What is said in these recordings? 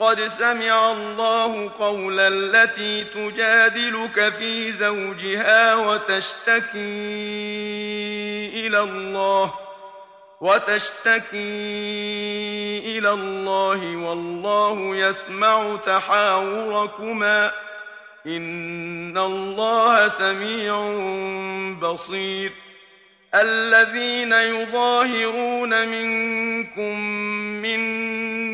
قد سمع الله قول التي تجادلك في زوجها وتشتكي إلى الله وتشتكي إلى الله والله يسمع تحاوركما. إن الله سميع بصير. الذين يظاهرون منكم من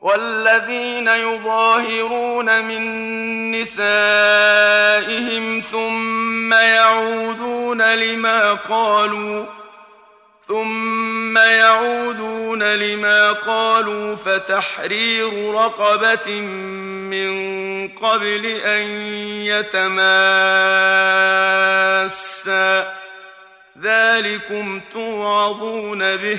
والذين يظاهرون من نسائهم ثم يعودون لما قالوا ثم يعودون لما قالوا فتحرير رقبة من قبل أن يتماسا. ذلكم توعظون به.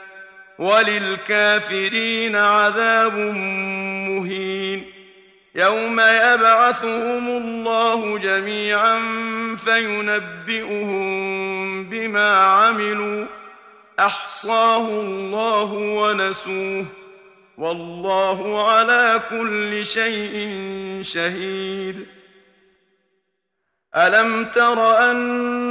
وللكافرين عذاب مهين. يوم يبعثهم الله جميعا فينبئهم بما عملوا. أحصاه الله ونسوه. والله على كل شيء شهيد. ألم تر أن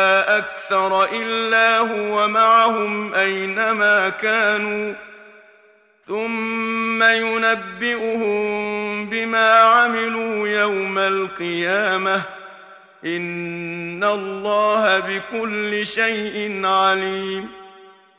أكثر إلا هو معهم أينما كانوا ۖ ثم ينبئهم بما عملوا يوم القيامة. إن الله بكل شيء عليم.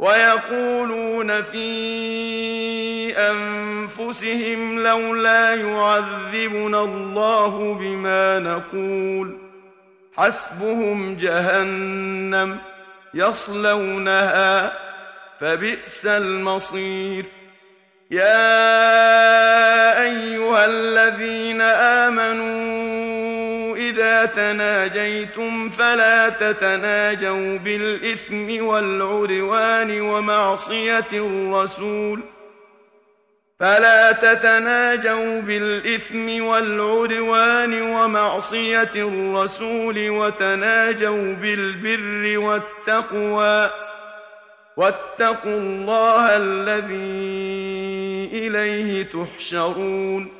ويقولون في أنفسهم لولا يعذبنا الله بما نقول حسبهم جهنم يصلونها فبئس المصير يا أيها الذين آمنوا إذا تناجيتم فلا تتناجوا بالإثم والعدوان ومعصية الرسول. فلا تتناجوا بالإثم والعدوان ومعصية الرسول وتناجوا بالبر والتقوى. واتقوا الله الذي إليه تحشرون.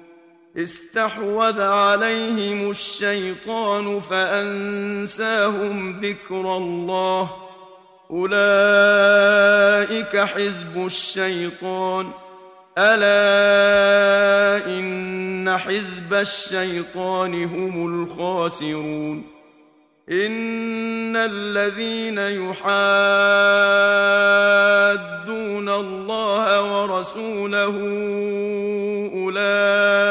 استحوذ عليهم الشيطان فأنساهم ذكر الله. أولئك حزب الشيطان. ألا إن حزب الشيطان هم الخاسرون. إن الذين يحادون الله ورسوله أولئك